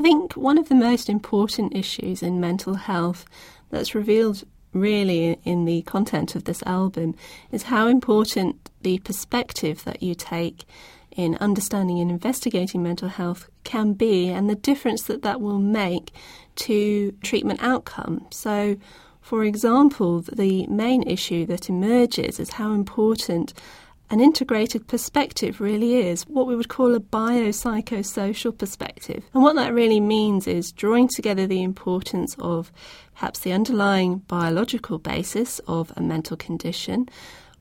I think one of the most important issues in mental health that's revealed really in the content of this album is how important the perspective that you take in understanding and investigating mental health can be and the difference that that will make to treatment outcome. So, for example, the main issue that emerges is how important an integrated perspective really is what we would call a biopsychosocial perspective. And what that really means is drawing together the importance of perhaps the underlying biological basis of a mental condition,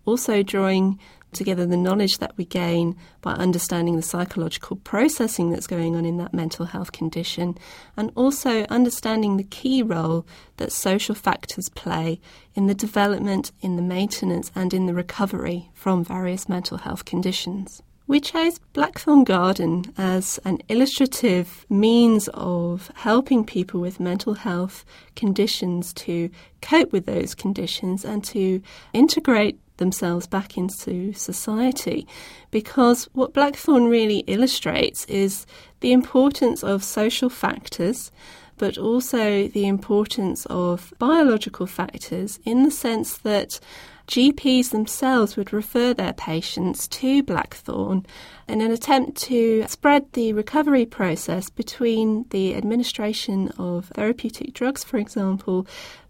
also drawing together the knowledge that we gain by understanding the psychological processing that's going on in that mental health condition, and also understanding the key role that social factors play in the development, in the maintenance, and in the recovery from various mental health conditions. We chose Blackthorn Garden as an illustrative means of helping people with mental health conditions to cope with those conditions and to integrate themselves back into society. Because what Blackthorn really illustrates is the importance of social factors, but also the importance of biological factors in the sense that GPs themselves would refer their patients to Blackthorn in an attempt to spread the recovery process between the administration of therapeutic drugs, for example,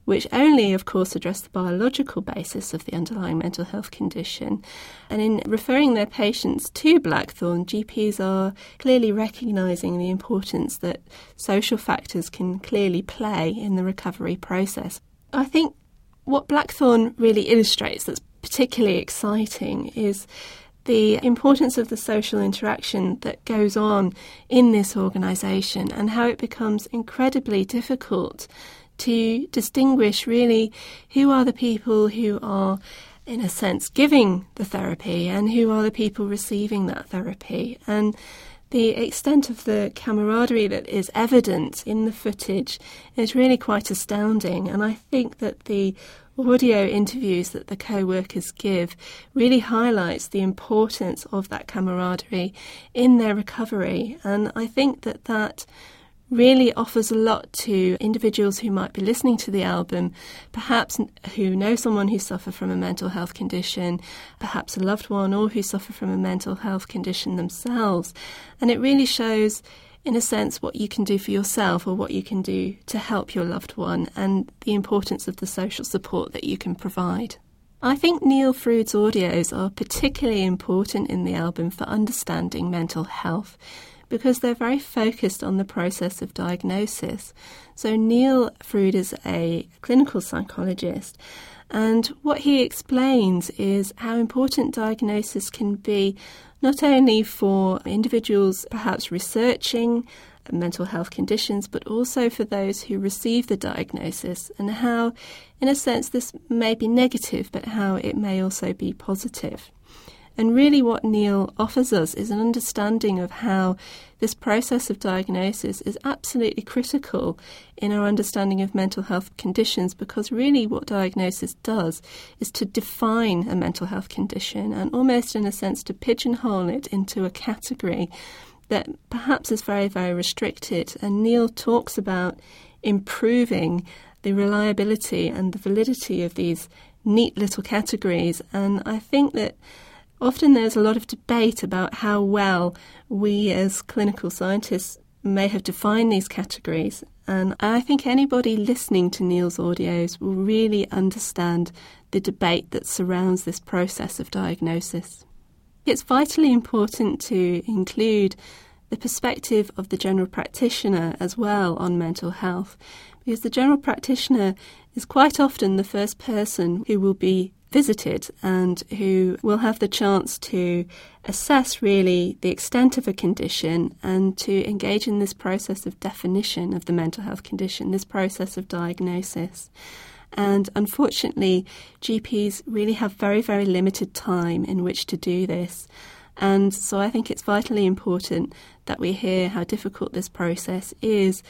which only, of course, address the biological basis of the underlying mental health condition. And in referring their patients to Blackthorn, GPs are clearly recognising the importance that social factors can clearly play in the recovery process. I think what Blackthorn really illustrates that's particularly exciting is the importance of the social interaction that goes on in this organisation and how it becomes incredibly difficult to distinguish really who are the people who are, in a sense, giving the therapy and who are the people receiving that therapy. And the extent of the camaraderie that is evident in the footage is really quite astounding. And I think that the audio interviews that the co-workers give really highlights the importance of that camaraderie in their recovery. And I think that that really offers a lot to individuals who might be listening to the album, perhaps who know someone who suffer from a mental health condition, perhaps a loved one, or who suffer from a mental health condition themselves. And it really shows, in a sense, what you can do for yourself or what you can do to help your loved one and the importance of the social support that you can provide. I think Neil Frude's audios are particularly important in the album for understanding mental health because they're very focused on the process of diagnosis. So, Neil Frude is a clinical psychologist, and what he explains is how important diagnosis can be not only for individuals perhaps researching mental health conditions, but also for those who receive the diagnosis, and how, in a sense, this may be negative, but how it may also be positive. And really, what Neil offers us is an understanding of how this process of diagnosis is absolutely critical in our understanding of mental health conditions because really what diagnosis does is to define a mental health condition and almost, in a sense, to pigeonhole it into a category that perhaps is very, very restricted. And Neil talks about improving the reliability and the validity of these neat little categories. And I think that Often there's a lot of debate about how well we as clinical scientists may have defined these categories. And I think anybody listening to Neil's audios will really understand the debate that surrounds this process of diagnosis. It's vitally important to include the perspective of the general practitioner as well on mental health, because the general practitioner is quite often the first person who will be visited and who will have the chance to assess really the extent of a condition and to engage in this process of definition of the mental health condition, this process of diagnosis. And unfortunately, GPs really have very, very limited time in which to do this. And so I think it's vitally important that we hear how difficult this process is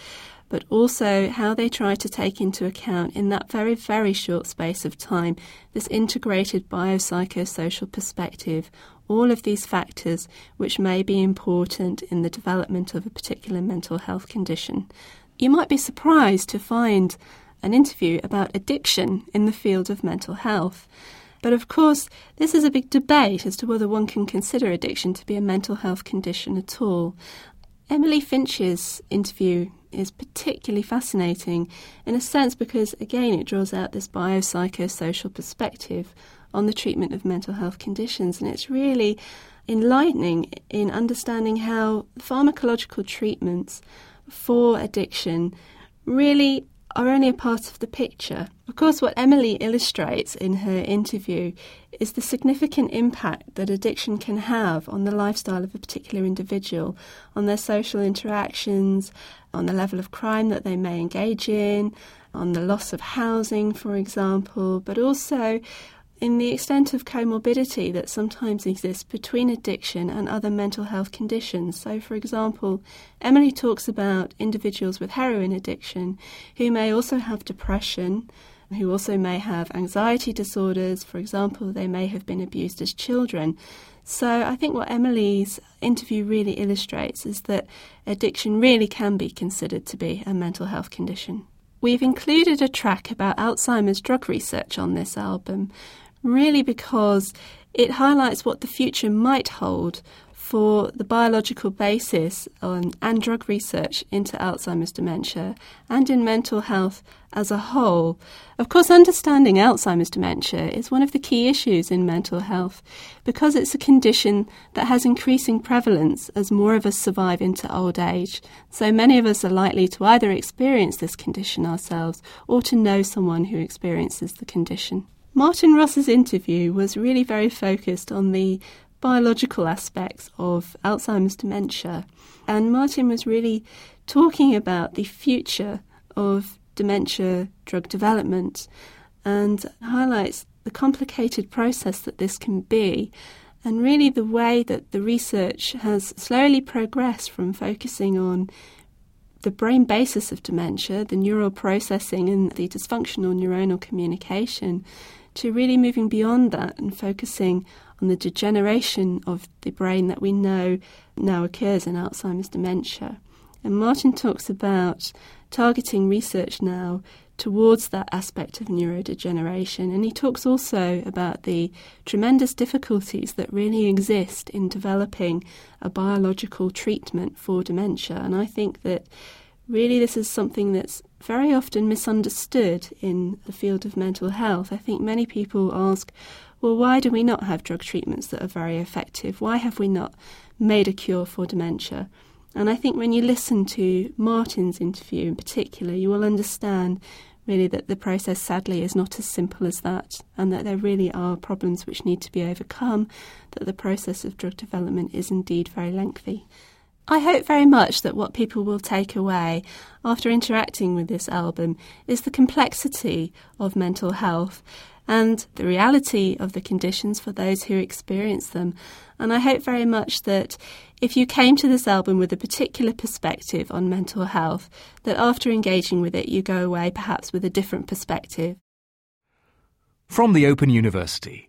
but also how they try to take into account in that very, very short space of time this integrated biopsychosocial perspective all of these factors which may be important in the development of a particular mental health condition. You might be surprised to find an interview about addiction in the field of mental health. But of course, this is a big debate as to whether one can consider addiction to be a mental health condition at all. Emily Finch's interview is particularly fascinating in a sense because, again, it draws out this biopsychosocial perspective on the treatment of mental health conditions, and it's really enlightening in understanding how pharmacological treatments for addiction really are only a part of the picture. Of course, what Emily illustrates in her interview is the significant impact that addiction can have on the lifestyle of a particular individual, on their social interactions, on the level of crime that they may engage in, on the loss of housing, for example, but also in the extent of comorbidity that sometimes exists between addiction and other mental health conditions. So, for example, Emily talks about individuals with heroin addiction who may also have depression, who also may have anxiety disorders. For example, they may have been abused as children. So, I think what Emily's interview really illustrates is that addiction really can be considered to be a mental health condition. We've included a track about Alzheimer's drug research on this album, really because it highlights what the future might hold for the biological basis on, and drug research into Alzheimer's dementia and in mental health as a whole. Of course, understanding Alzheimer's dementia is one of the key issues in mental health because it's a condition that has increasing prevalence as more of us survive into old age. So many of us are likely to either experience this condition ourselves or to know someone who experiences the condition. Martin Ross's interview was really very focused on the biological aspects of Alzheimer's dementia, and Martin was really talking about the future of dementia drug development and highlights the complicated process that this can be and really the way that the research has slowly progressed from focusing on the brain basis of dementia, the neural processing and the dysfunctional neuronal communication, to really moving beyond that and focusing on the degeneration of the brain that we know now occurs in Alzheimer's dementia. And Martin talks about targeting research now towards that aspect of neurodegeneration. And he talks also about the tremendous difficulties that really exist in developing a biological treatment for dementia. And I think that really this is something that's very often misunderstood in the field of mental health. I think many people ask, well, why do we not have drug treatments that are very effective? Why have we not made a cure for dementia? And I think when you listen to Martin's interview in particular, you will understand really that the process sadly is not as simple as that, and that there really are problems which need to be overcome, that the process of drug development is indeed very lengthy. I hope very much that what people will take away after interacting with this album is the complexity of mental health and the reality of the conditions for those who experience them. And I hope very much that if you came to this album with a particular perspective on mental health, that after engaging with it, you go away perhaps with a different perspective. From the Open University.